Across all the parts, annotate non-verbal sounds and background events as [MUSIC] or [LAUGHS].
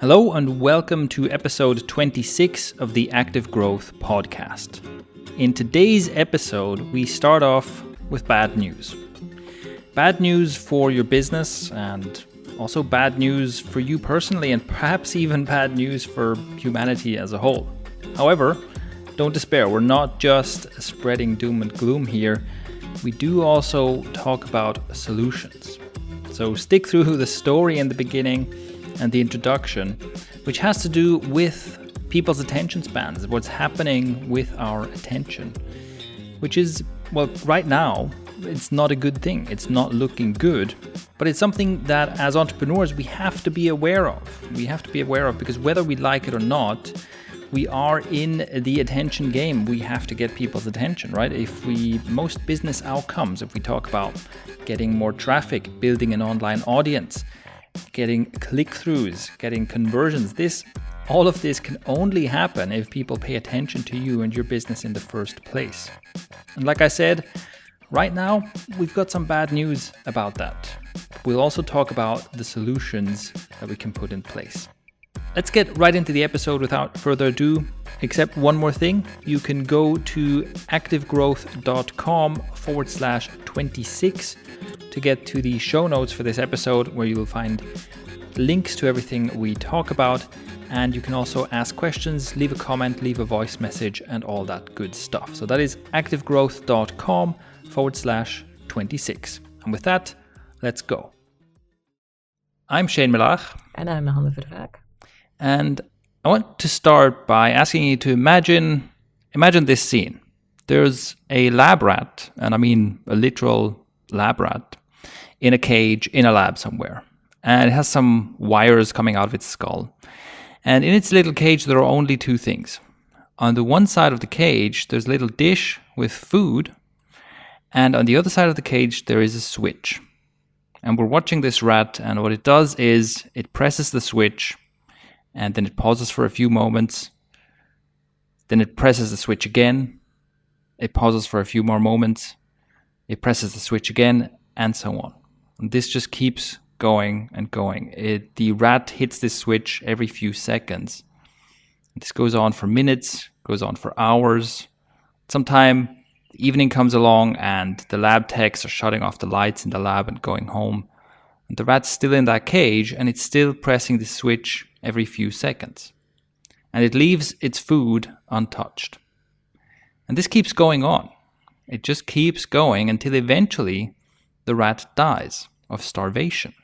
Hello, and welcome to episode 26 of the Active Growth Podcast. In today's episode, we start off with bad news. Bad news for your business, and also bad news for you personally, and perhaps even bad news for humanity as a whole. However, don't despair, we're not just spreading doom and gloom here, we do also talk about solutions. So stick through the story in the beginning and the introduction, which has to do with people's attention spans, what's happening with our attention, which is, well, right now, it's not a good thing. It's not looking good, but it's something that as entrepreneurs we have to be aware of. We have to be aware of because whether we like it or not, we are in the attention game. We have to get people's attention, right? If we, most business outcomes, if we talk about getting more traffic, building an online audience, getting click throughs, getting conversions. This, all of this can only happen if people pay attention to you and your business in the first place. And like I said, right now we've got some bad news about that. We'll also talk about the solutions that we can put in place. Let's get right into the episode without further ado. Except one more thing, you can go to activegrowth.com forward slash 26 to get to the show notes for this episode, where you'll find links to everything we talk about. And you can also ask questions, leave a comment, leave a voice message, and all that good stuff. So that is activegrowth.com forward slash 26. And with that, let's go. I'm Shane Melaugh. And I'm Hanne Vervaeck. And I want to start by asking you to imagine imagine this scene. There's a lab rat, and I mean a literal lab rat, in a cage in a lab somewhere. And it has some wires coming out of its skull. And in its little cage, there are only two things. On the one side of the cage, there's a little dish with food. And on the other side of the cage, there is a switch. And we're watching this rat, and what it does is it presses the switch, and then it pauses for a few moments. Then it presses the switch again. It pauses for a few more moments. It presses the switch again, and so on. And this just keeps going and going. It, the rat hits this switch every few seconds. This goes on for minutes, goes on for hours. Sometime the evening comes along and the lab techs are shutting off the lights in the lab and going home. And the rat's still in that cage and it's still pressing the switch every few seconds. And it leaves its food untouched. And this keeps going on. It just keeps going until eventually the rat dies of starvation.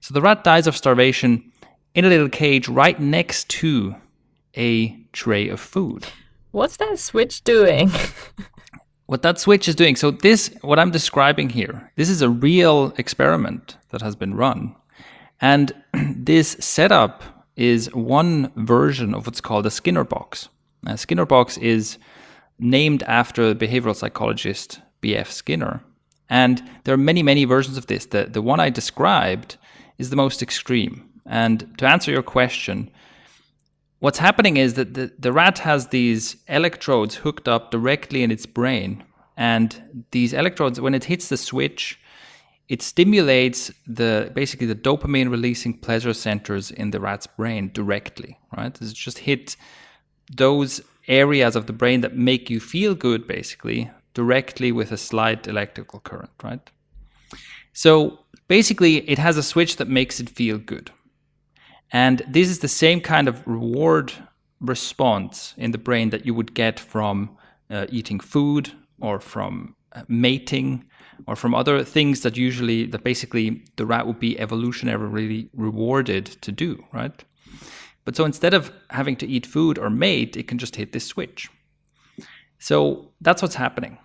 So the rat dies of starvation in a little cage right next to a tray of food. What's that switch doing? [LAUGHS] what that switch is doing, so this, what I'm describing here, this is a real experiment that has been run. And [CLEARS THROAT] this setup is one version of what's called a Skinner box. A Skinner box is named after behavioral psychologist B.F. Skinner. And there are many, many versions of this. The, the one I described is the most extreme. And to answer your question, what's happening is that the, the rat has these electrodes hooked up directly in its brain. And these electrodes, when it hits the switch, it stimulates the basically the dopamine releasing pleasure centers in the rat's brain directly, right? It's just hit those areas of the brain that make you feel good basically directly with a slight electrical current, right? So basically, it has a switch that makes it feel good. And this is the same kind of reward response in the brain that you would get from uh, eating food or from uh, mating or from other things that usually that basically the rat would be evolutionarily rewarded to do right but so instead of having to eat food or mate it can just hit this switch so that's what's happening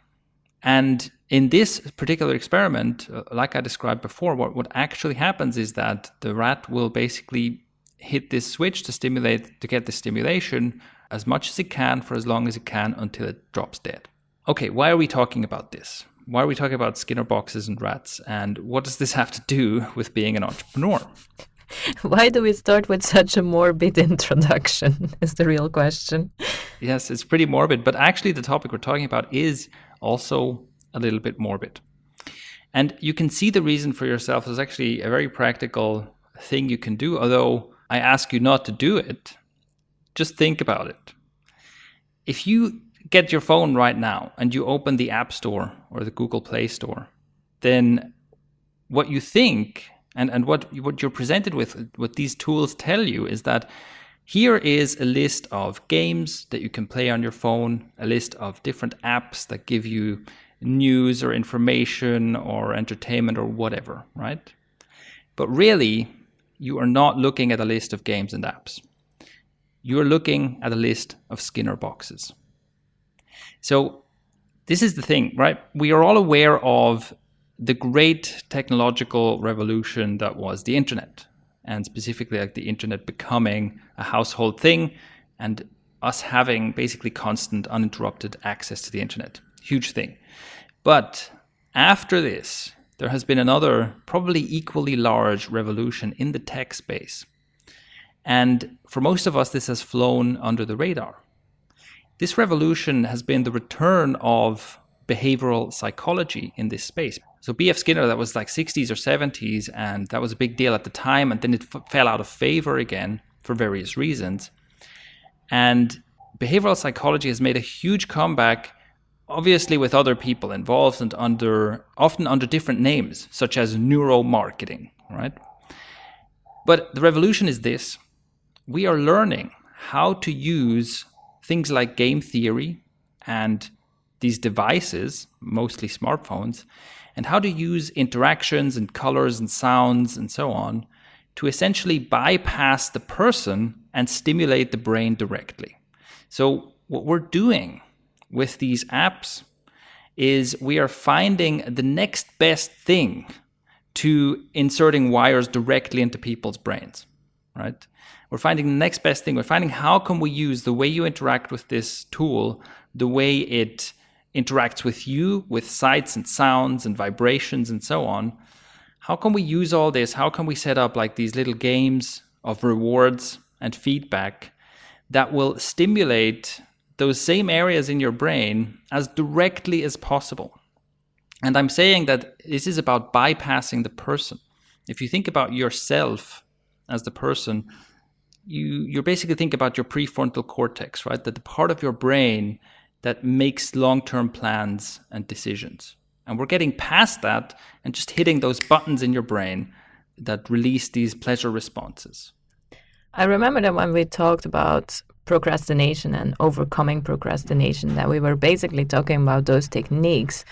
and in this particular experiment, uh, like I described before, what, what actually happens is that the rat will basically hit this switch to stimulate, to get the stimulation as much as it can for as long as it can until it drops dead. Okay, why are we talking about this? Why are we talking about Skinner boxes and rats? And what does this have to do with being an entrepreneur? [LAUGHS] Why do we start with such a morbid [LAUGHS] introduction? Is the real question. Yes, it's pretty morbid, but actually, the topic we're talking about is also a little bit morbid. And you can see the reason for yourself. There's actually a very practical thing you can do, although I ask you not to do it, just think about it. If you get your phone right now and you open the App Store or the Google Play Store, then what you think and, and what, what you're presented with, what these tools tell you is that here is a list of games that you can play on your phone, a list of different apps that give you news or information or entertainment or whatever, right? But really, you are not looking at a list of games and apps. You are looking at a list of Skinner boxes. So, this is the thing, right? We are all aware of the great technological revolution that was the internet, and specifically like the internet becoming a household thing and us having basically constant uninterrupted access to the internet. Huge thing. But after this, there has been another, probably equally large revolution in the tech space. And for most of us, this has flown under the radar. This revolution has been the return of behavioral psychology in this space. So B.F. Skinner, that was like 60s or 70s, and that was a big deal at the time, and then it f- fell out of favor again for various reasons. And behavioral psychology has made a huge comeback, obviously with other people involved and under often under different names, such as neuromarketing, right? But the revolution is this: we are learning how to use things like game theory and these devices, mostly smartphones, and how to use interactions and colors and sounds and so on to essentially bypass the person and stimulate the brain directly. So, what we're doing with these apps is we are finding the next best thing to inserting wires directly into people's brains, right? We're finding the next best thing. We're finding how can we use the way you interact with this tool, the way it interacts with you with sights and sounds and vibrations and so on. How can we use all this? How can we set up like these little games of rewards and feedback that will stimulate those same areas in your brain as directly as possible? And I'm saying that this is about bypassing the person. If you think about yourself as the person, you you basically think about your prefrontal cortex, right? That the part of your brain that makes long term plans and decisions. And we're getting past that and just hitting those buttons in your brain that release these pleasure responses. I remember that when we talked about procrastination and overcoming procrastination, that we were basically talking about those techniques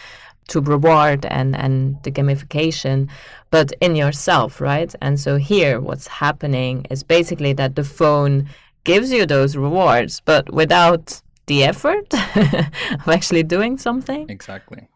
to reward and, and the gamification, but in yourself, right? And so here, what's happening is basically that the phone gives you those rewards, but without the effort [LAUGHS] of actually doing something. Exactly.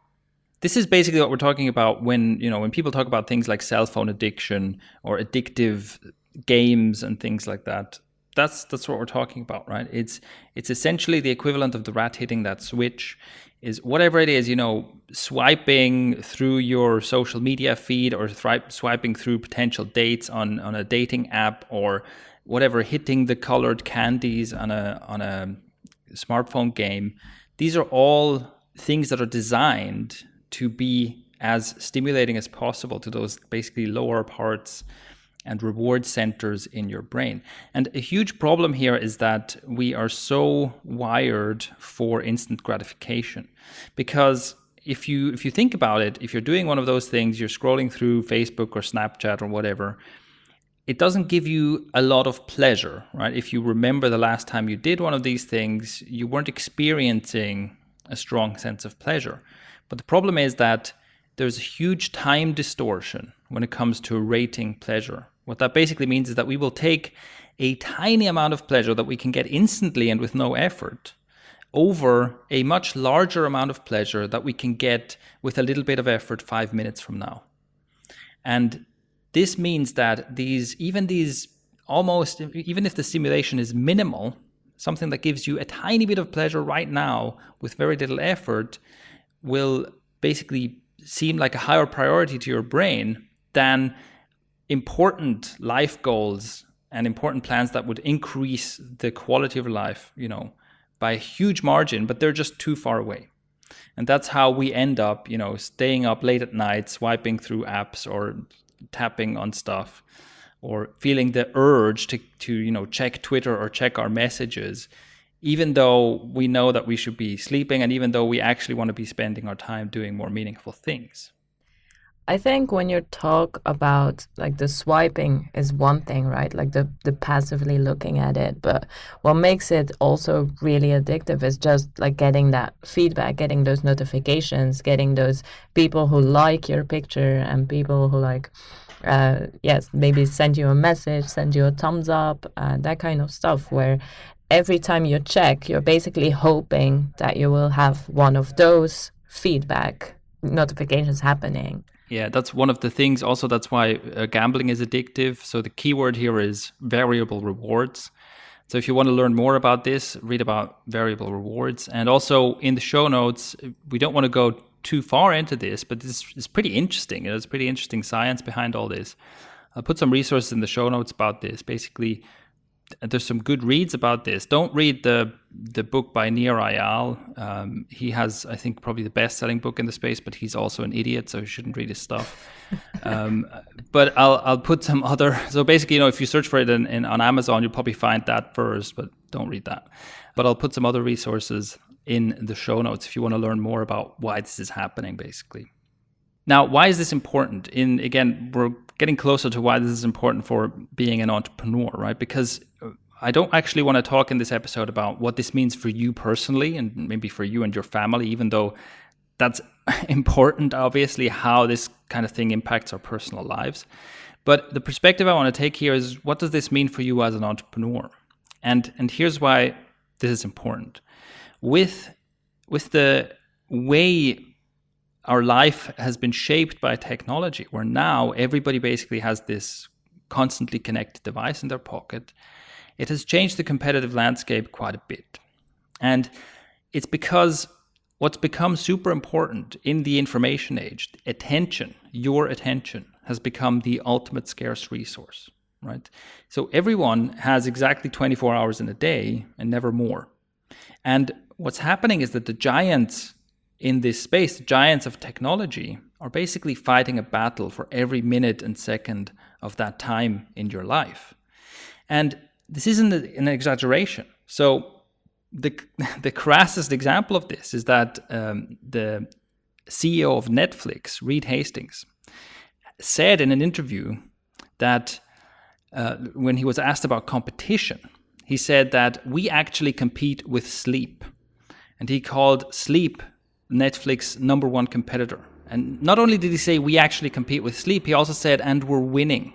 This is basically what we're talking about when, you know, when people talk about things like cell phone addiction or addictive games and things like that. That's that's what we're talking about, right? It's it's essentially the equivalent of the rat hitting that switch is whatever it is, you know, swiping through your social media feed or thri- swiping through potential dates on on a dating app or whatever hitting the colored candies on a on a smartphone game, these are all things that are designed to be as stimulating as possible to those basically lower parts and reward centers in your brain. And a huge problem here is that we are so wired for instant gratification because if you if you think about it, if you're doing one of those things, you're scrolling through Facebook or Snapchat or whatever, it doesn't give you a lot of pleasure, right? If you remember the last time you did one of these things, you weren't experiencing a strong sense of pleasure. But the problem is that there's a huge time distortion when it comes to rating pleasure. What that basically means is that we will take a tiny amount of pleasure that we can get instantly and with no effort over a much larger amount of pleasure that we can get with a little bit of effort five minutes from now. And this means that these, even these almost, even if the stimulation is minimal, something that gives you a tiny bit of pleasure right now with very little effort will basically seem like a higher priority to your brain than important life goals and important plans that would increase the quality of life, you know, by a huge margin, but they're just too far away. And that's how we end up, you know, staying up late at night, swiping through apps or tapping on stuff or feeling the urge to, to you know check Twitter or check our messages, even though we know that we should be sleeping and even though we actually want to be spending our time doing more meaningful things. I think when you talk about like the swiping is one thing, right? Like the the passively looking at it, but what makes it also really addictive is just like getting that feedback, getting those notifications, getting those people who like your picture and people who like uh, yes, maybe send you a message, send you a thumbs up, uh, that kind of stuff where every time you check, you're basically hoping that you will have one of those feedback notifications happening. Yeah, that's one of the things. Also, that's why uh, gambling is addictive. So the keyword here is variable rewards. So if you want to learn more about this, read about variable rewards. And also in the show notes, we don't want to go too far into this, but this is pretty interesting. It's pretty interesting science behind all this. I'll put some resources in the show notes about this. Basically, there's some good reads about this. Don't read the the book by Nir Eyal. Um, he has, I think, probably the best selling book in the space, but he's also an idiot, so you shouldn't read his stuff. [LAUGHS] um, but I'll I'll put some [LAUGHS] other. So basically, you know, if you search for it in, in, on Amazon, you'll probably find that first, but don't read that. But I'll put some other resources in the show notes if you want to learn more about why this is happening, basically. Now, why is this important? In again, we're getting closer to why this is important for being an entrepreneur, right? Because I don't actually want to talk in this episode about what this means for you personally and maybe for you and your family, even though that's [LAUGHS] important, obviously, how this kind of thing impacts our personal lives. But the perspective I want to take here is what does this mean for you as an entrepreneur? And and here's why this is important. With with the way our life has been shaped by technology, where now everybody basically has this constantly connected device in their pocket, it has changed the competitive landscape quite a bit. And it's because what's become super important in the information age, attention, your attention, has become the ultimate scarce resource, right? So everyone has exactly 24 hours in a day and never more. And what's happening is that the giants in this space, the giants of technology, are basically fighting a battle for every minute and second of that time in your life. And this isn't an exaggeration. So the [LAUGHS] the crassest example of this is that um, the CEO of Netflix, Reed Hastings, said in an interview that uh, when he was asked about competition, he said that we actually compete with sleep, and he called sleep Netflix number one competitor. And not only did he say we actually compete with sleep, he also said and we're winning.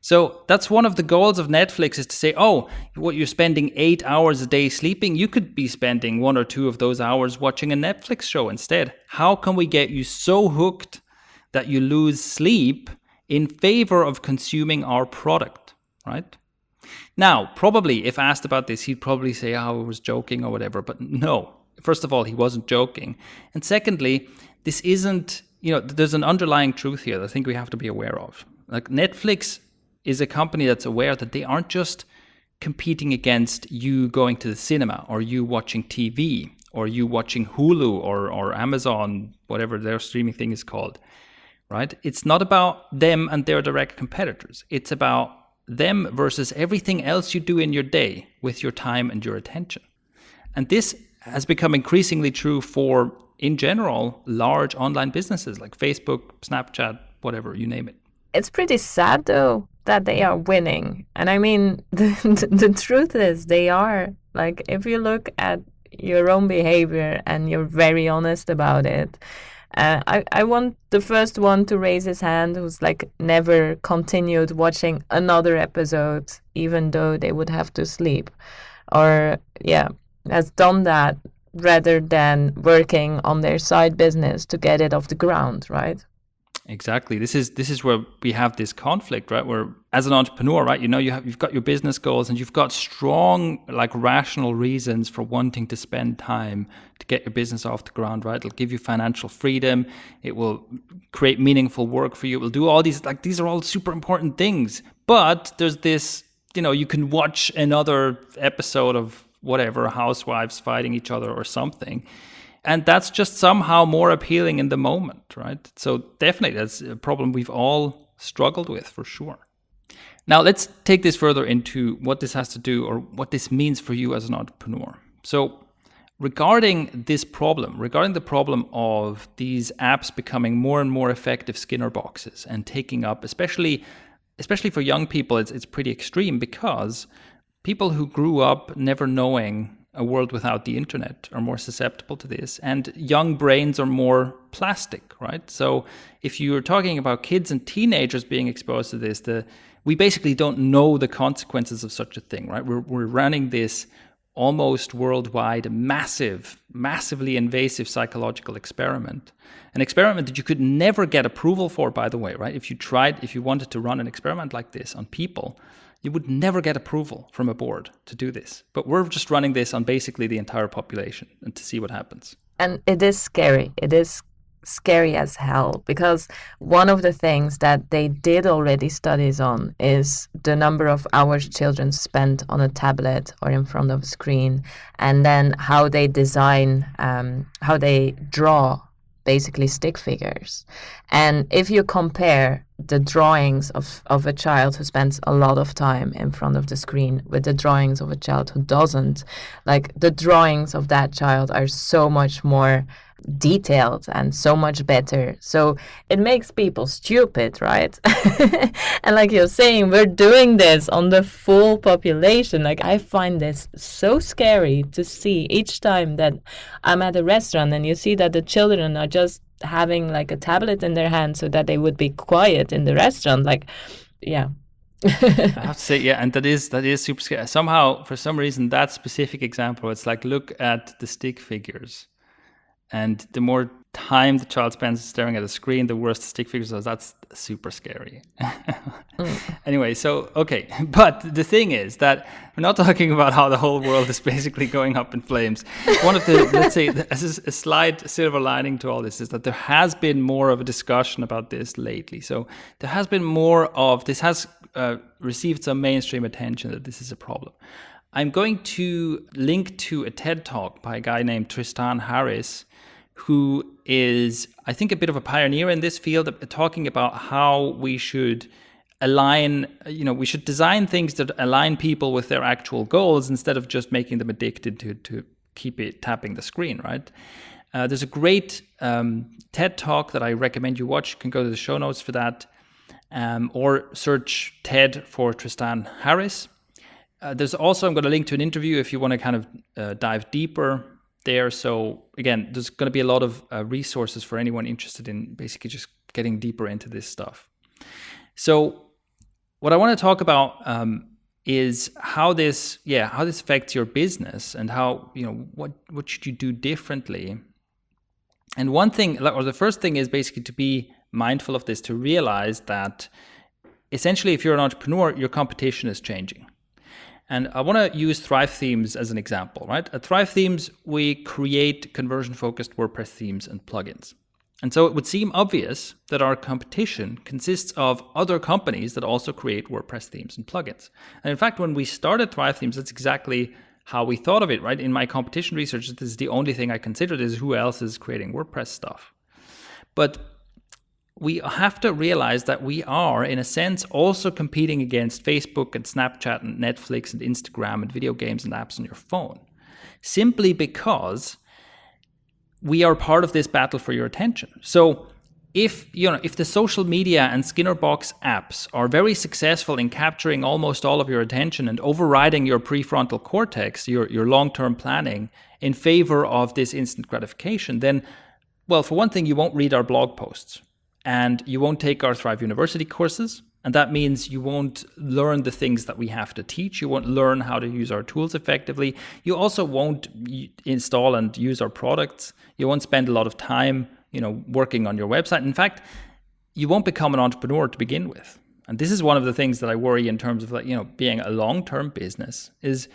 So that's one of the goals of Netflix is to say, oh, what you're spending eight hours a day sleeping, you could be spending one or two of those hours watching a Netflix show instead. How can we get you so hooked that you lose sleep in favor of consuming our product, right? Now, probably if asked about this, he'd probably say, oh, I was joking or whatever. But no, first of all, he wasn't joking. And secondly, this isn't, you know, there's an underlying truth here that I think we have to be aware of. Like Netflix is a company that's aware that they aren't just competing against you going to the cinema or you watching TV or you watching Hulu or, or Amazon, whatever their streaming thing is called, right? It's not about them and their direct competitors. It's about them versus everything else you do in your day with your time and your attention. And this has become increasingly true for, in general, large online businesses like Facebook, Snapchat, whatever, you name it. It's pretty sad though that they are winning. And I mean, [LAUGHS] the, the, truth is, they are. Like, if you look at your own behavior and you're very honest about it, uh, I, I want the first one to raise his hand who's like never continued watching another episode, even though they would have to sleep. Or, yeah, has done that rather than working on their side business to get it off the ground, right? Exactly. This is this is where we have this conflict, right? Where as an entrepreneur, right, you know, you have you've got your business goals and you've got strong, like rational reasons for wanting to spend time to get your business off the ground, right? It'll give you financial freedom. It will create meaningful work for you. It will do all these like these are all super important things. But there's this, you know, you can watch another episode of whatever housewives fighting each other or something and that's just somehow more appealing in the moment, right? So definitely that's a problem we've all struggled with for sure. Now, let's take this further into what this has to do or what this means for you as an entrepreneur. So, regarding this problem, regarding the problem of these apps becoming more and more effective Skinner boxes and taking up, especially especially for young people, it's, it's pretty extreme because people who grew up never knowing a world without the internet are more susceptible to this and young brains are more plastic right? So if you're talking about kids and teenagers being exposed to this the we basically don't know the consequences of such a thing right? We're, we're running this almost worldwide massive massively invasive psychological experiment. An experiment that you could never get approval for by the way right? If you tried if you wanted to run an experiment like this on people you would never get approval from a board to do this. But we're just running this on basically the entire population and to see what happens. And it is scary. It is scary as hell because one of the things that they did already studies on is the number of hours children spend on a tablet or in front of a screen and then how they design um, how they draw basically stick figures. And if you compare the drawings of, of a child who spends a lot of time in front of the screen with the drawings of a child who doesn't, like the drawings of that child are so much more detailed and so much better. So it makes people stupid, right? [LAUGHS] and like you're saying, we're doing this on the full population. Like I find this so scary to see each time that I'm at a restaurant and you see that the children are just having like a tablet in their hand so that they would be quiet in the restaurant. Like, yeah. I have to say, yeah, and that is that is super scary. Somehow, for some reason, that specific example, it's like look at the stick figures and the more time the child spends staring at a screen, the worse the stick figures are. That's super scary. mm. [LAUGHS] Anyway, so okay, [LAUGHS] but the thing is that we're not talking about how the whole world is basically going up in flames. One of the let's say a slight silver lining to all this is that there has been more of a discussion about this lately. So there has been more of this has uh, received some mainstream attention that this is a problem. I'm going to link to a TED talk by a guy named Tristan Harris who is, I think, a bit of a pioneer in this field, talking about how we should align, you know, we should design things that align people with their actual goals instead of just making them addicted to, to keep it tapping the screen, right? Uh, there's a great um, TED talk that I recommend you watch. You can go to the show notes for that um, or search TED for Tristan Harris. Uh, there's also, I'm going to link to an interview if you want to kind of uh, dive deeper there. So again, there's going to be a lot of uh, resources for anyone interested in basically just getting deeper into this stuff. So what I want to talk about um, is how this, yeah, how this affects your business and how you know what what should you do differently. And one thing, or the first thing, is basically to be mindful of this, to realize that essentially, if you're an entrepreneur, your competition is changing. And I want to use Thrive Themes as an example, right? At Thrive Themes, we create conversion focused WordPress themes and plugins. And so it would seem obvious that our competition consists of other companies that also create WordPress themes and plugins. And in fact, when we started Thrive Themes, that's exactly how we thought of it, right? In my competition research, this is the only thing I considered is who else is creating WordPress stuff. But we have to realize that we are, in a sense, also competing against Facebook and Snapchat and Netflix and Instagram and video games and apps on your phone, simply because we are part of this battle for your attention. So, if you know if the social media and Skinnerbox apps are very successful in capturing almost all of your attention and overriding your prefrontal cortex, your your long-term planning in favor of this instant gratification, then well, for one thing, you won't read our blog posts and you won't take our Thrive University courses. And that means you won't learn the things that we have to teach. You won't learn how to use our tools effectively. You also won't install and use our products. You won't spend a lot of time, you know, working on your website. In fact, you won't become an entrepreneur to begin with. And this is one of the things that I worry in terms of like, you know, being a long-term business is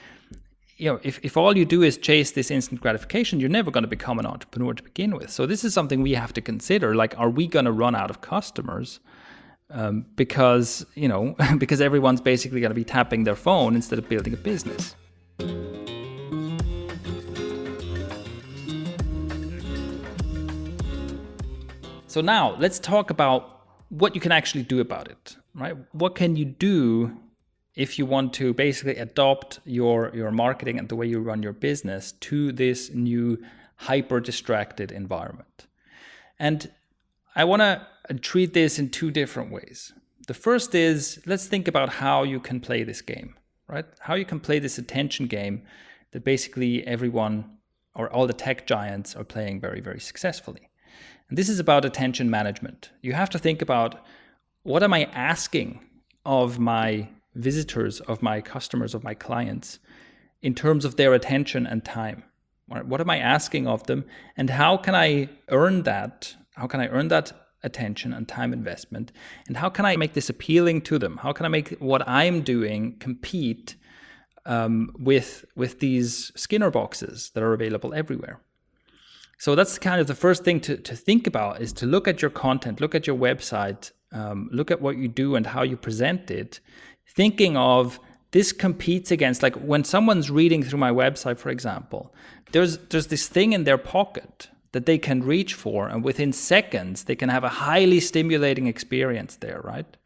you know, if, if all you do is chase this instant gratification, you're never going to become an entrepreneur to begin with. So this is something we have to consider. Like, are we going to run out of customers? Um, because you know, [LAUGHS] because everyone's basically going to be tapping their phone instead of building a business. So now let's talk about what you can actually do about it, right? What can you do if you want to basically adopt your your marketing and the way you run your business to this new hyper distracted environment. And I want to treat this in two different ways. The first is let's think about how you can play this game, right? How you can play this attention game that basically everyone or all the tech giants are playing very, very successfully. And this is about attention management. You have to think about what am I asking of my visitors, of my customers, of my clients in terms of their attention and time? What am I asking of them? And how can I earn that? How can I earn that attention and time investment? And how can I make this appealing to them? How can I make what I'm doing compete um, with with these Skinner boxes that are available everywhere? So that's kind of the first thing to, to think about is to look at your content, look at your website, um, look at what you do and how you present it, thinking of this competes against like when someone's reading through my website for example there's there's this thing in their pocket that they can reach for and within seconds they can have a highly stimulating experience there right?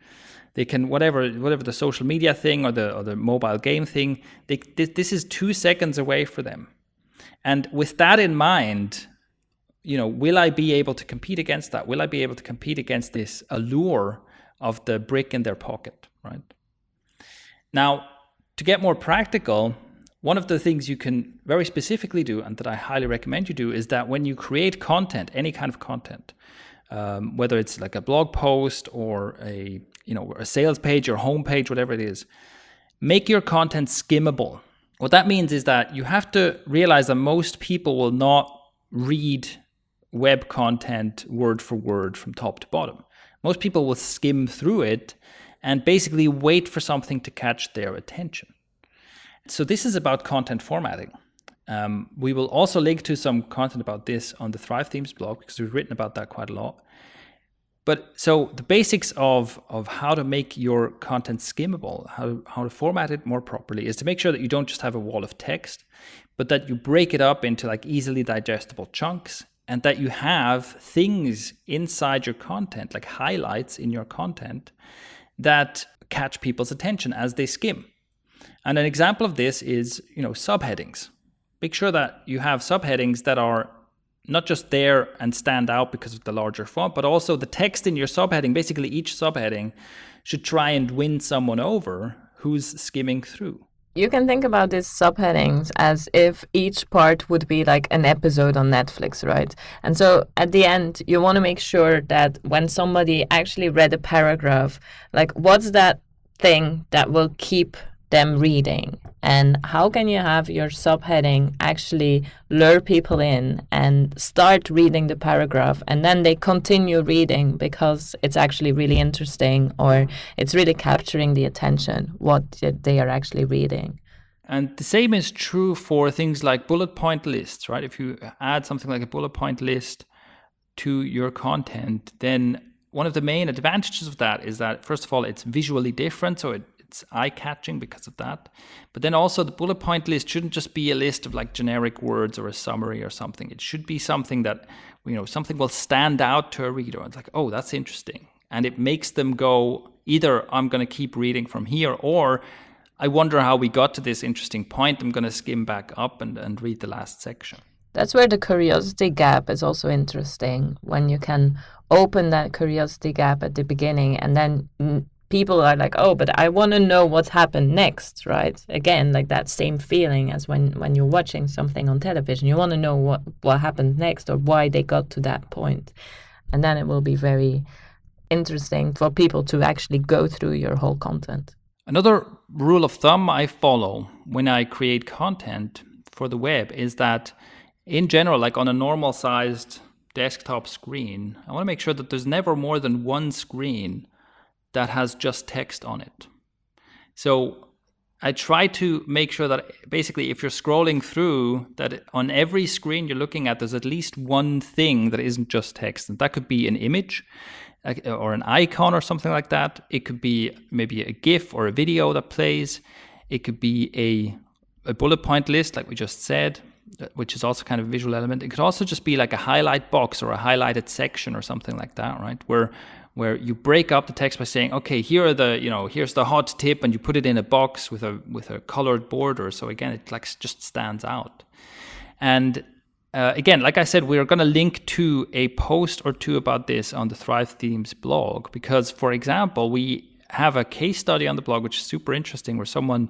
They can whatever whatever the social media thing or the or the mobile game thing they, this, is 2 seconds away for them. And with that in mind you know will i be able to compete against that? Will i be able to compete against this allure of the brick in their pocket right now to get more practical, one of the things you can very specifically do, and that I highly recommend you do, is that when you create content, any kind of content, um, whether it's like a blog post or a you know a sales page or homepage, whatever it is, make your content skimmable. What that means is that you have to realize that most people will not read web content word for word from top to bottom. Most people will skim through it and basically wait for something to catch their attention. So, this is about content formatting. Um, we will also link to some content about this on the Thrive Themes blog because we've written about that quite a lot. But so the basics of, of how to make your content skimmable, how, how to format it more properly, is to make sure that you don't just have a wall of text, but that you break it up into like easily digestible chunks and that you have things inside your content, like highlights in your content, that catch people's attention as they skim. And an example of this is, you know, subheadings. Make sure that you have subheadings that are not just there and stand out because of the larger font, but also the text in your subheading, basically each subheading should try and win someone over who's skimming through you can think about these subheadings as if each part would be like an episode on Netflix, right? And so at the end, you want to make sure that when somebody actually read a paragraph, like what's that thing that will keep them reading? And how can you have your subheading actually lure people in and start reading the paragraph and then they continue reading because it's actually really interesting or it's really capturing the attention what they are actually reading? And the same is true for things like bullet point lists right? If you add something like a bullet point list to your content then one of the main advantages of that is that first of all it's visually different so it it's eye catching because of that. But then also the bullet point list shouldn't just be a list of like generic words or a summary or something. It should be something that, you know, something will stand out to a reader. It's like, oh, that's interesting. And it makes them go, either I'm going to keep reading from here or I wonder how we got to this interesting point. I'm going to skim back up and, and read the last section. That's where the curiosity gap is also interesting when you can open that curiosity gap at the beginning and then people are like oh but i want to know what's happened next right? Again like that same feeling as when when you're watching something on television. You want to know what what happened next or why they got to that point. And then it will be very interesting for people to actually go through your whole content. Another rule of thumb i follow when i create content for the web is that in general like on a normal sized desktop screen i want to make sure that there's never more than one screen that has just text on it. So I try to make sure that basically, if you're scrolling through, that on every screen you're looking at, there's at least one thing that isn't just text. And that could be an image or an icon or something like that. It could be maybe a GIF or a video that plays. It could be a, a bullet point list, like we just said, which is also kind of a visual element. It could also just be like a highlight box or a highlighted section or something like that, right? Where where you break up the text by saying, okay, here are the, you know, here's the hot tip, and you put it in a box with a with a colored border. So again, it like just stands out. And uh, again, like I said, we're going to link to a post or two about this on the Thrive Themes blog because, for example, we have a case study on the blog which is super interesting, where someone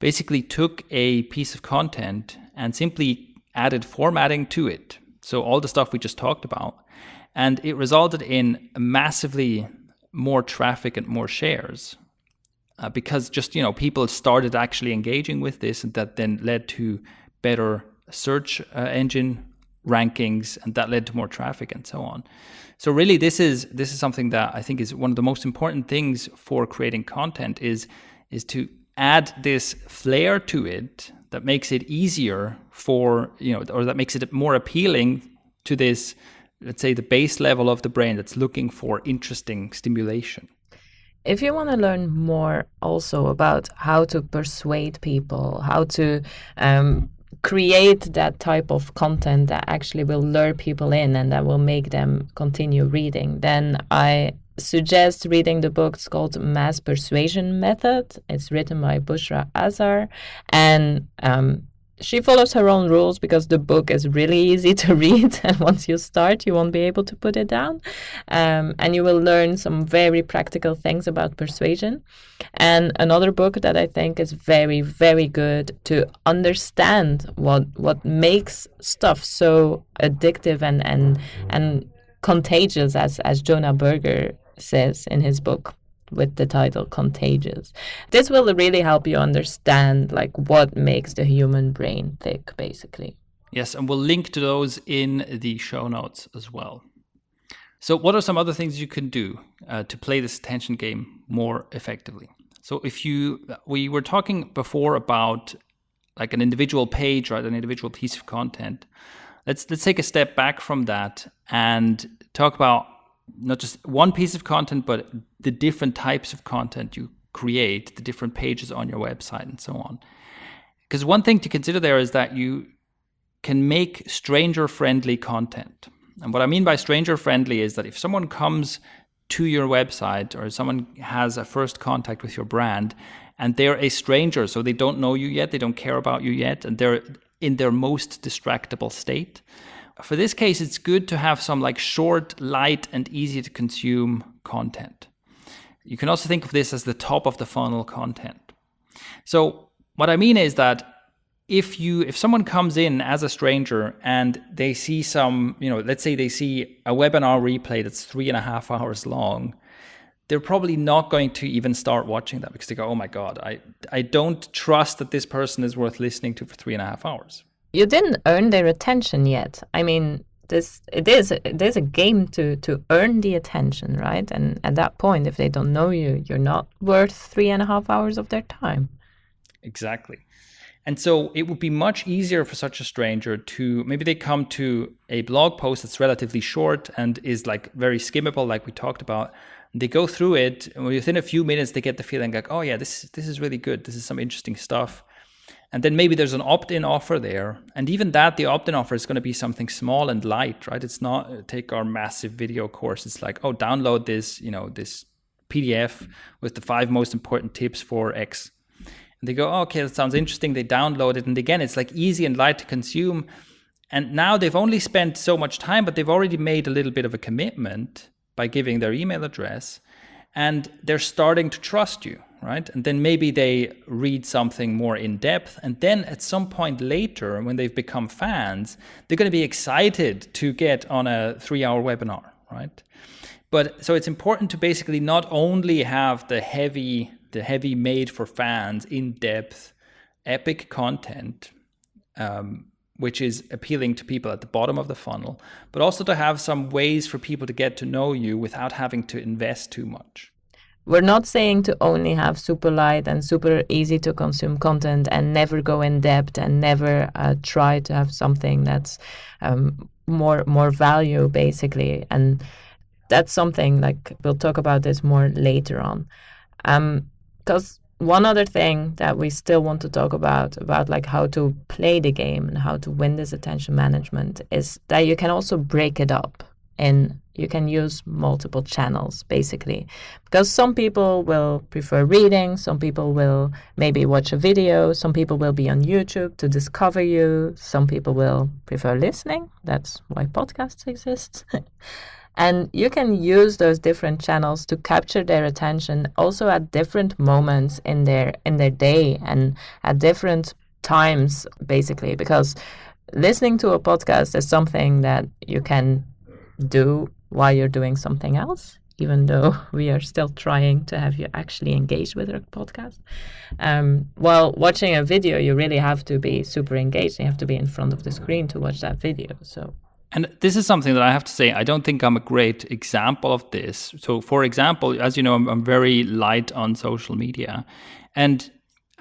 basically took a piece of content and simply added formatting to it. So all the stuff we just talked about, and it resulted in massively more traffic and more shares. Uh, because just you know people started actually engaging with this and that then led to better search uh, engine rankings and that led to more traffic and so on so really this is this is something that i think is one of the most important things for creating content is is to add this flair to it that makes it easier for you know or that makes it more appealing to this let's say the base level of the brain that's looking for interesting stimulation if you want to learn more also about how to persuade people how to um, create that type of content that actually will lure people in and that will make them continue reading, then I suggest reading the book. It's called Mass Persuasion Method. It's written by Bushra Azhar And um, she follows her own rules because the book is really easy [LAUGHS] to read and once you start you won't be able to put it down. Um, and you will learn some very practical things about persuasion. And another book that i think is very very good to understand what what makes stuff so addictive and and and contagious as as jonah berger says in his book with the title Contagious. This will really help you understand like what makes the human brain tick basically. Yes, and we'll link to those in the show notes as well. So, what are some other things you can do uh, to play this attention game more effectively? So, if you, we were talking before about like an individual page, right, an individual piece of content. Let's let's take a step back from that and talk about not just one piece of content, but the different types of content you create, the different pages on your website, and so on. Because one thing to consider there is that you can make stranger friendly content. And what I mean by stranger friendly is that if someone comes to your website or someone has a first contact with your brand and they're a stranger, so they don't know you yet, they don't care about you yet, and they're in their most distractible state, for this case, it's good to have some like short, light, and easy to consume content. You can also think of this as the top of the funnel content. So what I mean is that if you if someone comes in as a stranger and they see some, you know, let's say they see a webinar replay that's three and a half hours long, they're probably not going to even start watching that because they go, oh my God, I I don't trust that this person is worth listening to for three and a half hours you didn't earn their attention yet. I mean, this it is is a game to to earn the attention, right? And at that point, if they don't know you, you're not worth three and a half hours of their time. Exactly. And so it would be much easier for such a stranger to maybe they come to a blog post that's relatively short and is like very skimmable, like we talked about. They go through it, and within a few minutes, they get the feeling like, oh yeah, this this is really good. This is some interesting stuff. And then maybe there's an opt in offer there. And even that, the opt in offer is going to be something small and light, right? It's not uh, take our massive video course. It's like, oh, download this, you know, this PDF with the five most important tips for X. And they go, oh, okay, that sounds interesting. They download it. And again, it's like easy and light to consume. And now they've only spent so much time, but they've already made a little bit of a commitment by giving their email address. And they're starting to trust you right? And then maybe they read something more in depth. And then at some point later, when they've become fans, they're going to be excited to get on a three hour webinar, right? But so it's important to basically not only have the heavy, the heavy made for fans, in depth, epic content. Um, which is appealing to people at the bottom of the funnel, but also to have some ways for people to get to know you without having to invest too much. We're not saying to only have super light and super easy to consume content and never go in depth and never uh, try to have something that's um, more more value basically. And that's something like we'll talk about this more later on. Because um, one other thing that we still want to talk about about like how to play the game and how to win this attention management is that you can also break it up in you can use multiple channels basically. Because some people will prefer reading some people will maybe watch a video some people will be on youtube to discover you some people will prefer listening. That's why podcasts exist. [LAUGHS] And you can use those different channels to capture their attention also at different moments in their in their day and at different times basically. Because listening to a podcast is something that you can do while you're doing something else, even though [LAUGHS] we are still trying to have you actually engage with our podcast. Um, while watching a video, you really have to be super engaged. You have to be in front of the screen to watch that video. So. And this is something that I have to say, I don't think I'm a great example of this. So, for example, as you know, I'm, I'm very light on social media. And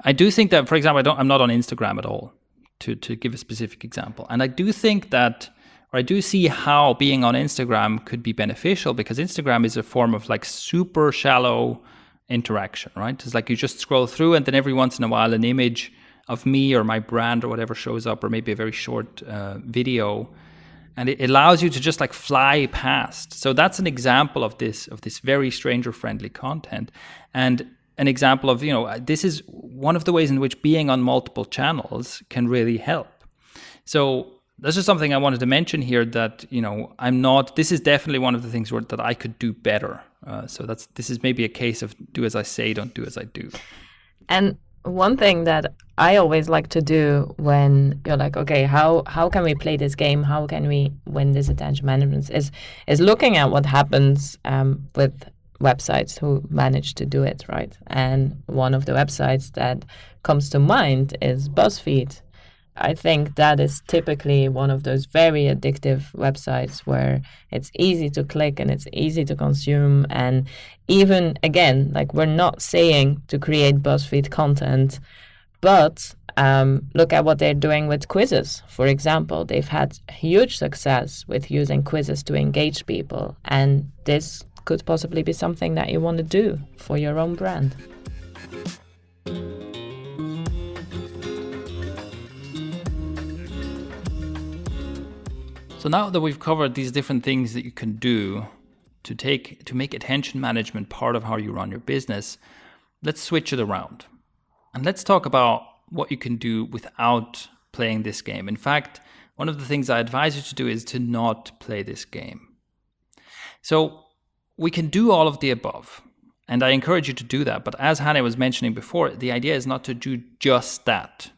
I do think that, for example, I don't, I'm not on Instagram at all, to, to give a specific example. And I do think that or I do see how being on Instagram could be beneficial because Instagram is a form of like super shallow interaction, right? It's like you just scroll through and then every once in a while an image of me or my brand or whatever shows up, or maybe a very short uh, video. And it allows you to just like fly past. So that's an example of this of this very stranger friendly content, and an example of you know this is one of the ways in which being on multiple channels can really help. So that's is something I wanted to mention here that you know I'm not. This is definitely one of the things where, that I could do better. Uh, so that's this is maybe a case of do as I say, don't do as I do. And one thing that I always like to do when you're like, okay, how how can we play this game? How can we win this attention management? Is is looking at what happens um, with websites who manage to do it right. And one of the websites that comes to mind is BuzzFeed I think that is typically one of those very addictive websites where it's easy to click and it's easy to consume. And even again, like we're not saying to create BuzzFeed content, but um, look at what they're doing with quizzes. For example, they've had huge success with using quizzes to engage people. And this could possibly be something that you want to do for your own brand. So now that we've covered these different things that you can do to take to make attention management part of how you run your business, let's switch it around. And let's talk about what you can do without playing this game. In fact, one of the things I advise you to do is to not play this game. So we can do all of the above. And I encourage you to do that. But as Hannah was mentioning before, the idea is not to do just that.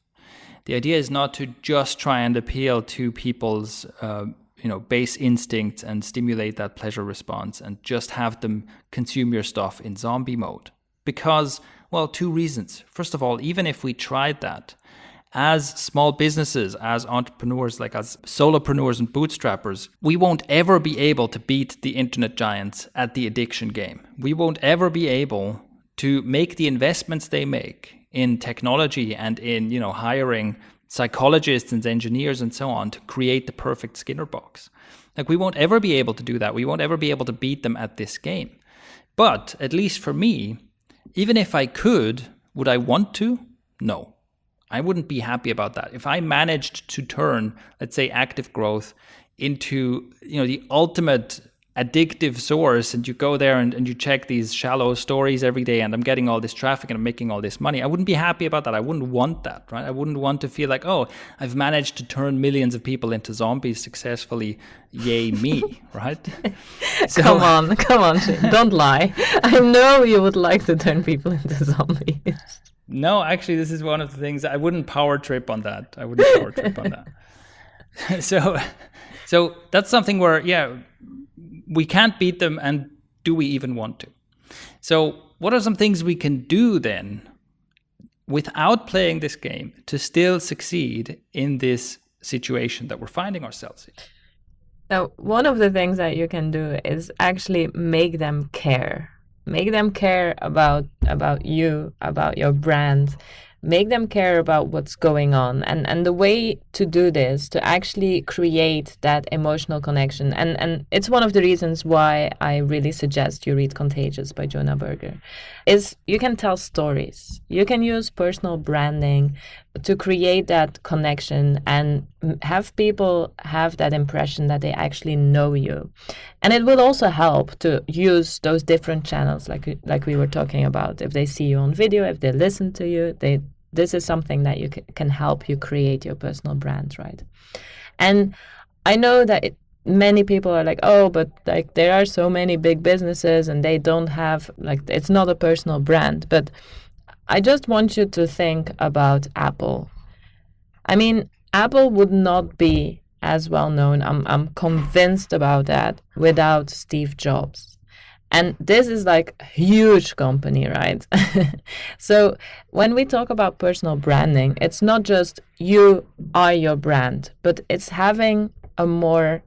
The idea is not to just try and appeal to people's uh, you know base instincts and stimulate that pleasure response and just have them consume your stuff in zombie mode. Because well two reasons. First of all even if we tried that as small businesses as entrepreneurs like as solopreneurs and bootstrappers we won't ever be able to beat the internet giants at the addiction game. We won't ever be able to make the investments they make in technology and in you know hiring psychologists and engineers and so on to create the perfect Skinner box. Like we won't ever be able to do that. We won't ever be able to beat them at this game. But at least for me, even if I could, would I want to? No. I wouldn't be happy about that. If I managed to turn, let's say, active growth into, you know, the ultimate addictive source and you go there and, and you check these shallow stories every day and I'm getting all this traffic and I'm making all this money, I wouldn't be happy about that. I wouldn't want that, right? I wouldn't want to feel like, oh, I've managed to turn millions of people into zombies successfully. Yay, me, [LAUGHS] right? [LAUGHS] So, come on, come on, don't lie. I know you would like to turn people into zombies. No, actually, this is one of the things I wouldn't power trip on that. I wouldn't power trip on that. [LAUGHS] so, so that's something where, yeah, we can't beat them, and do we even want to? So, what are some things we can do then without playing this game to still succeed in this situation that we're finding ourselves in? Now, one of the things that you can do is actually make them care. Make them care about about you, about your brand, make them care about what's going on. And and the way to do this to actually create that emotional connection and and it's one of the reasons why i really suggest you read contagious by jonah berger is you can tell stories. You can use personal branding to create that connection and have people have that impression that they actually know you. And it will also help to use those different channels like like we were talking about. If they see you on video if they listen to you they this is something that you can help you create your personal brand right? And i know that it, many people are like oh but like there are so many big businesses and they don't have like it's not a personal brand. But i just want you to think about apple. I mean apple would not be as well known i'm i'm convinced about that without steve jobs. And this is like a huge company, right? [LAUGHS] so when we talk about personal branding, it's not just you are your brand, but it's having a more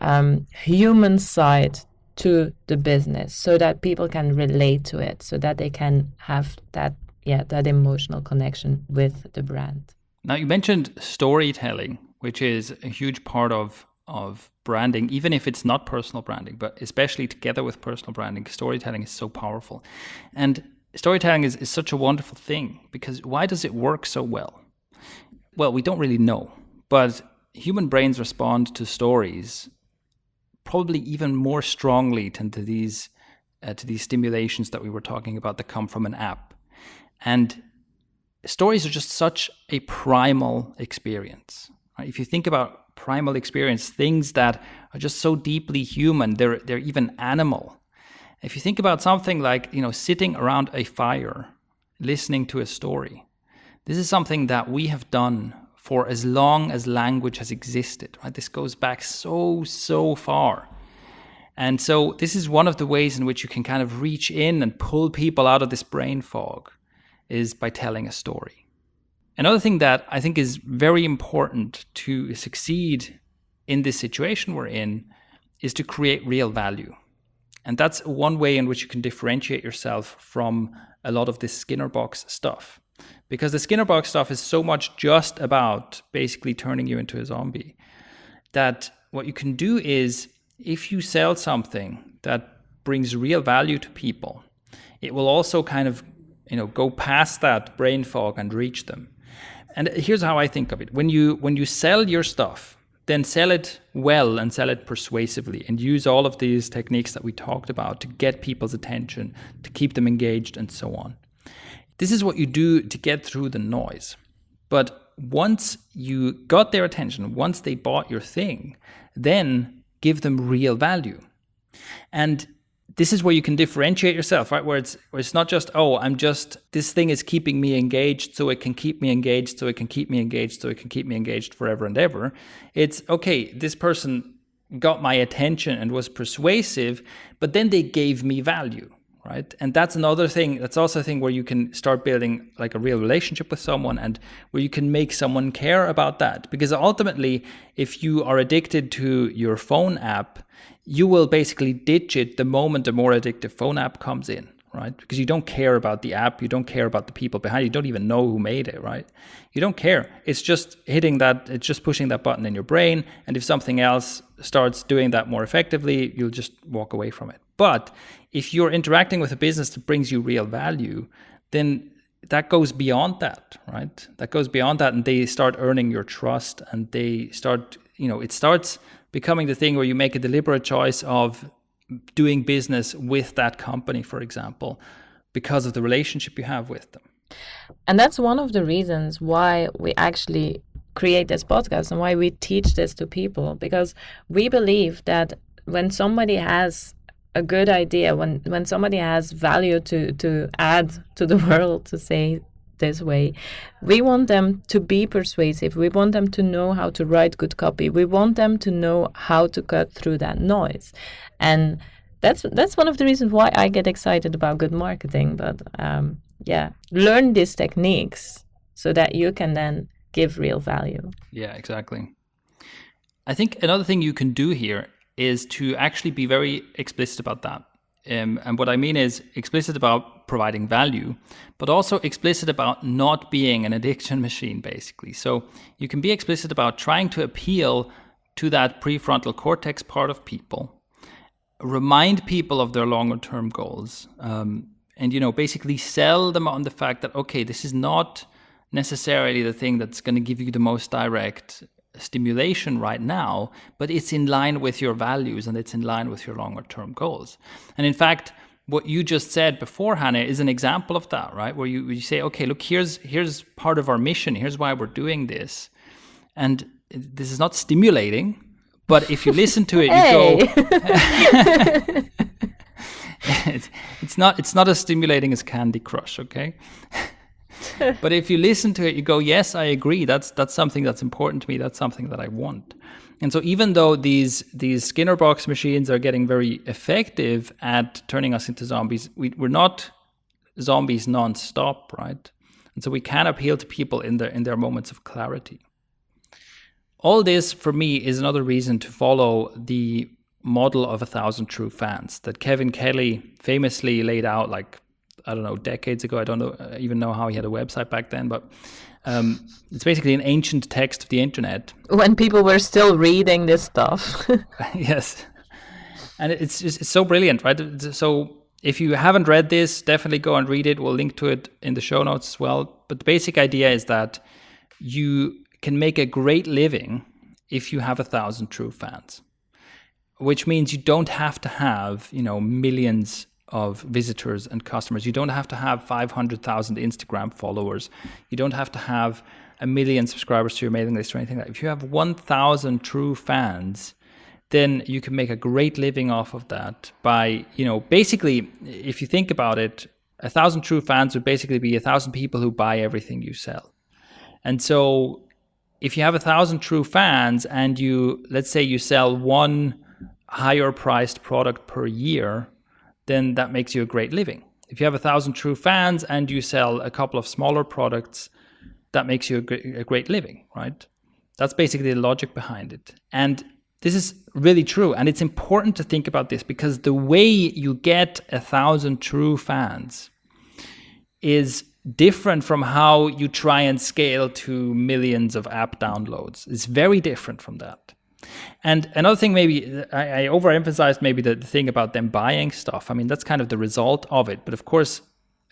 um, human side to the business so that people can relate to it, so that they can have that, yeah, that emotional connection with the brand. Now you mentioned storytelling, which is a huge part of of branding, even if it's not personal branding, but especially together with personal branding, storytelling is so powerful. And storytelling is, is such a wonderful thing because why does it work so well? Well, we don't really know, but human brains respond to stories probably even more strongly to these uh, to these stimulations that we were talking about that come from an app. And stories are just such a primal experience. Right? If you think about primal experience, things that are just so deeply human. They're they're even animal. If you think about something like you know sitting around a fire, listening to a story, this is something that we have done for as long as language has existed. Right? This goes back so so far. And so this is one of the ways in which you can kind of reach in and pull people out of this brain fog is by telling a story. Another thing that I think is very important to succeed in this situation we're in is to create real value. And that's one way in which you can differentiate yourself from a lot of this Skinner box stuff. Because the Skinner box stuff is so much just about basically turning you into a zombie that what you can do is if you sell something that brings real value to people, it will also kind of you know go past that brain fog and reach them and here's how I think of it: when you when you sell your stuff, then sell it well and sell it persuasively, and use all of these techniques that we talked about to get people's attention, to keep them engaged, and so on. This is what you do to get through the noise. But once you got their attention, once they bought your thing, then give them real value. And this is where you can differentiate yourself, right? Where it's where it's not just oh, I'm just this thing is keeping me engaged, so it can keep me engaged, so it can keep me engaged, so it can keep me engaged forever and ever. It's okay, this person got my attention and was persuasive, but then they gave me value, right? And that's another thing. That's also a thing where you can start building like a real relationship with someone and where you can make someone care about that. Because ultimately, if you are addicted to your phone app, you will basically ditch it the moment a more addictive phone app comes in, right? Because you don't care about the app, you don't care about the people behind it, you don't even know who made it, right? You don't care. It's just hitting that, it's just pushing that button in your brain. And if something else starts doing that more effectively, you'll just walk away from it. But if you're interacting with a business that brings you real value, then that goes beyond that, right? That goes beyond that, and they start earning your trust, and they start, you know, it starts becoming the thing where you make a deliberate choice of doing business with that company, for example, because of the relationship you have with them. And that's one of the reasons why we actually create this podcast and why we teach this to people because we believe that when somebody has a good idea when when somebody has value to to add to the [LAUGHS] world to say this way. We want them to be persuasive. We want them to know how to write good copy. We want them to know how to cut through that noise. And that's that's one of the reasons why I get excited about good marketing. But um, yeah, learn these techniques so that you can then give real value. Yeah, exactly. I think another thing you can do here is to actually be very explicit about that. Um, and what I mean is explicit about providing value, but also explicit about not being an addiction [LAUGHS] machine, basically. So you can be explicit about trying to appeal to that prefrontal cortex part of people, remind people of their longer term goals, um, and you know basically sell them on the fact that okay, this is not necessarily the thing that's going to give you the most direct stimulation right now, but it's in line with your values and it's in line with your longer term goals. And in fact, what you just said before, Hannah, is an example of that, right? Where you, you say, okay, look, here's here's part of our mission. Here's why we're doing this, and this is not stimulating, but if you listen to it, you go. [LAUGHS] [LAUGHS] it's, it's not it's not as stimulating as Candy Crush, okay? [LAUGHS] [LAUGHS] but if you listen to it, you go, yes, I agree. That's that's something that's important to me. That's something that I want. And so even though these these Skinner box machines are getting very effective at turning us into zombies, we, we're not zombies non-stop, right? And so we can appeal to people in their in their moments of clarity. All this for me is another reason to follow the model of a thousand true fans that Kevin Kelly famously laid out like I don't know decades ago. I don't know uh, even know how he had a website back then, but um, it's basically an ancient text of the internet. When people were still reading this stuff. [LAUGHS] [LAUGHS] yes, and it's just it's so brilliant, right? So if you haven't read this, definitely go and read it. We'll link to it in the show notes as well. But the basic idea is that you can make a great living if you have a thousand true fans which means you don't have to have you know millions of visitors and customers. You don't have to have 500,000 Instagram followers. You don't have to have a million subscribers to your mailing list or anything like that. If you have 1,000 true fans, then you can make a great living off of that by, you know, basically, if you think about it, a thousand true fans would basically be a thousand people who buy everything you sell. And so if you have a thousand true fans and you, let's say you sell one higher priced product per year, then that makes you a great living. If you have a thousand true fans and you sell a couple of smaller products, that makes you a great, living, right? That's basically the logic behind it. And this is really true. And it's important to think about this because the way you get a thousand true fans is different from how you try and scale to millions of app downloads. It's very different from that. And another thing, maybe I, I overemphasized maybe the, the, thing about them buying stuff. I mean, that's kind of the result of it. But of course,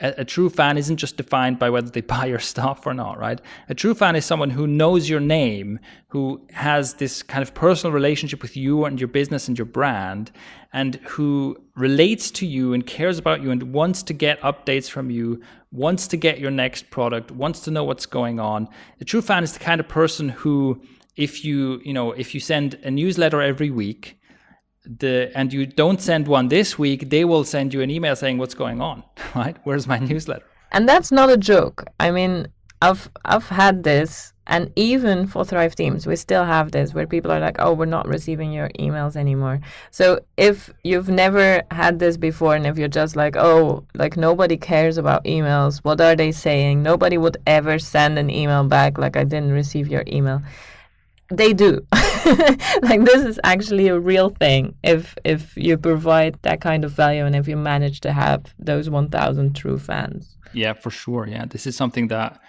a, a, true fan isn't just defined by whether they [LAUGHS] buy your stuff or not, right? A true fan is someone who knows your name, who has this kind of personal relationship with you and your business and your brand, and who relates to you and cares about you and wants to get updates from you, wants to get your next product, wants to know what's going on. A true fan is the kind of person who if you you know if you send a newsletter every week the and you don't send one this week they will send you an email saying what's going on? [LAUGHS] Right? Where's my newsletter? And that's not a joke. I mean i've i've had this and even for Thrive Themes we still have this where people are like oh we're not receiving your emails anymore. So if you've never had this before and if you're just like oh like nobody cares about emails what are they saying? Nobody would ever send an email back like i didn't receive your email they do. [LAUGHS] Like this is actually a real thing. If if you provide that kind of value and if you manage to have those 1000 true fans. Yeah for sure. Yeah this is something that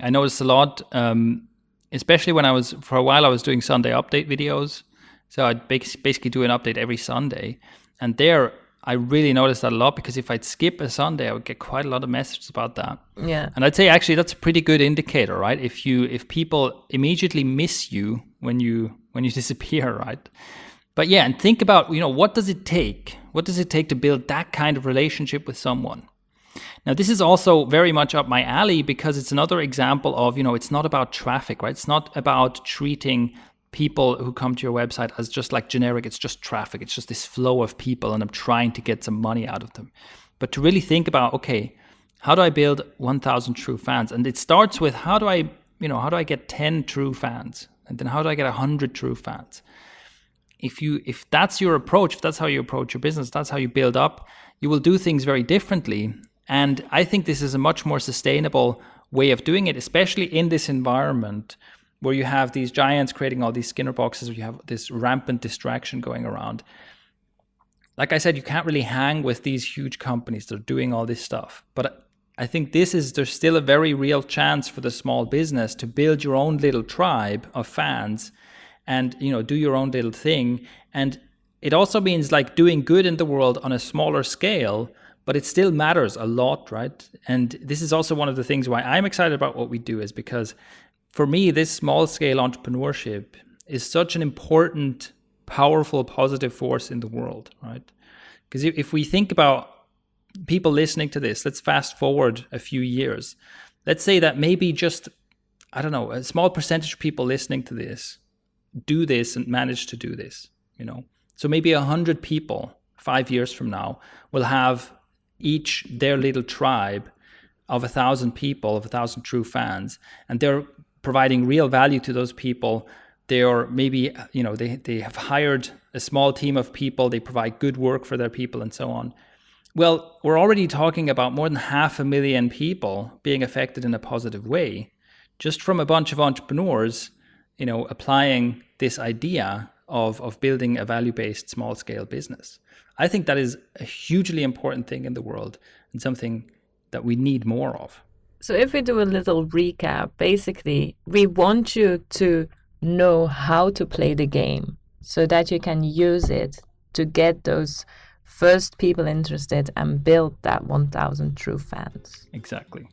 i noticed a lot um, especially when i was for a while i was doing sunday update videos. So i'd basically do an update every sunday. And there I really noticed that a lot because if I'd skip a Sunday, I would get quite a lot of messages about that. Yeah. And I'd say actually that's a pretty good indicator, right? If you if people immediately miss you when you when you [LAUGHS] disappear, right? But yeah, and think about, you know, what does it take? What does it take to build that kind of relationship with someone? Now, this is also very much up my alley because it's another example of, you know, it's not about traffic, right? It's not about treating people who come to your website as just like generic, it's just traffic, it's just this flow of people, and I'm trying to get some money out of them. But to really think about, okay, how do I build 1,000 true fans? And it starts with how do I, you know, how do I get 10 true fans? And then how do I get 100 true fans? If you if that's your approach, if that's how you approach your business, that's how you build up, you will do things very differently. And I think this is a much more sustainable way of doing it, especially in this environment where you have these giants creating all these Skinner boxes, where you have this rampant distraction going around. Like I said, you can't really hang with these huge companies that are doing all this stuff. But I think this is there's still a very real chance for the small business to build your own little tribe of fans and you know do your own little thing and it also means like doing good in the world on a smaller scale but it still matters a lot right and this is also one of the things why i'm excited about what we do is because for me, this small scale entrepreneurship is such an important, powerful, positive force in the world, right? Because if we think about people listening to this, let's fast forward a few years. Let's say that maybe just, I don't know, a small percentage of people listening to this do this and manage to do this, you know? So maybe a hundred people five years from now will have each their little tribe of a thousand people, of a thousand true fans, and they're providing real value to those people. They are maybe, you know, they, they have hired a small team of people, they provide good work for their people, and so on. Well, we're already talking about more than half a million people being affected in a positive way just from a bunch of entrepreneurs, you know, applying this idea of, of building a value based small scale business. I think that is a hugely important thing in the world and something that we need more of. So, if we do a little recap, basically, we want you to know how to play the game so that you can use it to get those first people interested and build that 1000 true fans. Exactly.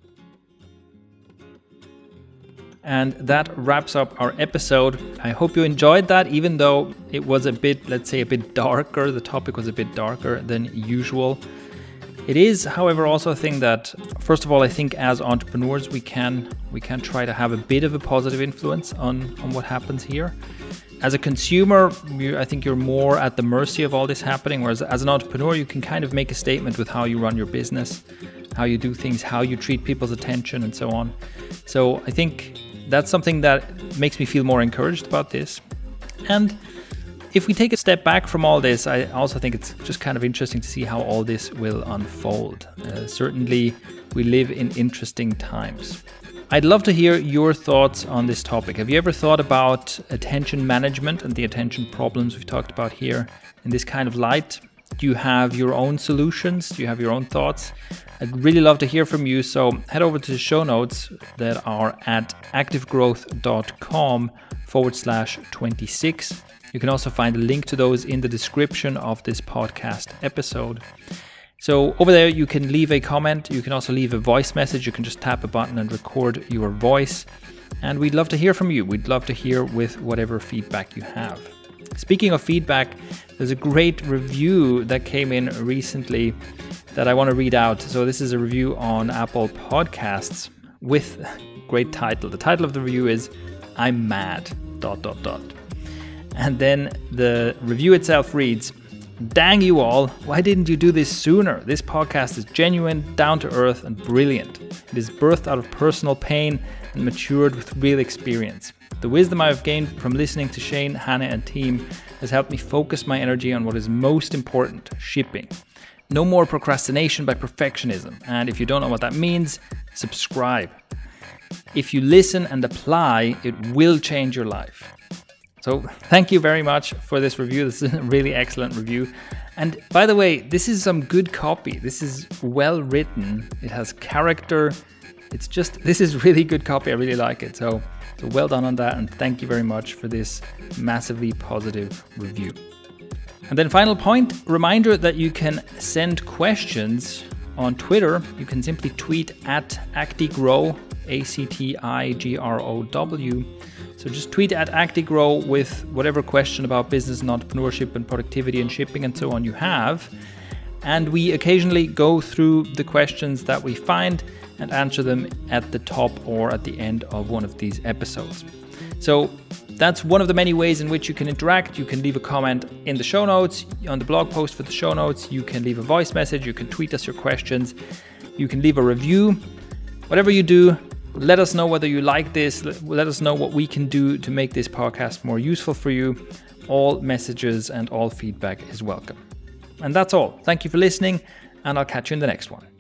And that wraps up our episode. I hope you enjoyed that, even though it was a bit, let's say, a bit darker. The topic was a bit darker than usual. It is, however, also a thing that, first of all, I think as entrepreneurs we can we can try to have a bit of a positive influence on on what happens here. As a consumer, you, I think you're more at the mercy of all this happening. Whereas as an entrepreneur, you can kind of make a statement with how you run your business, how you do things, how you treat people's attention, and so on. So I think that's something that makes me feel more encouraged about this. And if we take a step back from all this, I also think it's just kind of interesting to see how all this will unfold. Uh, certainly, we live in interesting times. I'd love to hear your thoughts on this topic. Have you ever thought about attention management and the attention problems we've talked about here in this kind of light? Do you have your own solutions? Do you have your own thoughts? I'd really love to hear from you. So head over to the show notes that are at activegrowth.com forward slash 26. You can also find a link to those in the description of this podcast episode. So over there, you can leave a comment. You can also leave a voice message. You can just tap a button and record your voice. And we'd love to hear from you. We'd love to hear with whatever feedback you have. Speaking of feedback, there's a great review that came in recently that I want to read out. So this is a review on Apple Podcasts with great title. The title of the review is I'm mad dot dot dot. And then the review itself reads Dang you all, why didn't you do this sooner? This podcast is genuine, down to earth, and brilliant. It is birthed out of personal pain and matured with real experience. The wisdom I have gained from listening to Shane, Hannah, and team has helped me focus my energy on what is most important shipping. No more procrastination by perfectionism. And if you don't know what that means, subscribe. If you listen and apply, it will change your life. So thank you very much for this review. This is a really excellent review. And by the way, this is some good copy. This is well written. It has character. It's just this is really good copy. I really like it. So so well done on that and thank you very much for this massively positive review. And then final point, reminder that you can send questions on Twitter. You can simply tweet at Actigrow, A C T I G R O W so just tweet at Actigrow with whatever question about business and entrepreneurship and productivity and shipping and so on you have. And we occasionally go through the questions that we find and answer them at the top or at the end of one of these episodes. So that's one of the many ways in which you can interact. You can leave a comment in the show notes, on the blog post for the show notes. You can leave a voice message. You can tweet us your questions. You can leave a review. Whatever you do, let us know whether you like this. Let us know what we can do to make this podcast more useful for you. All messages and all feedback is welcome. And that's all. Thank you for listening, and I'll catch you in the next one.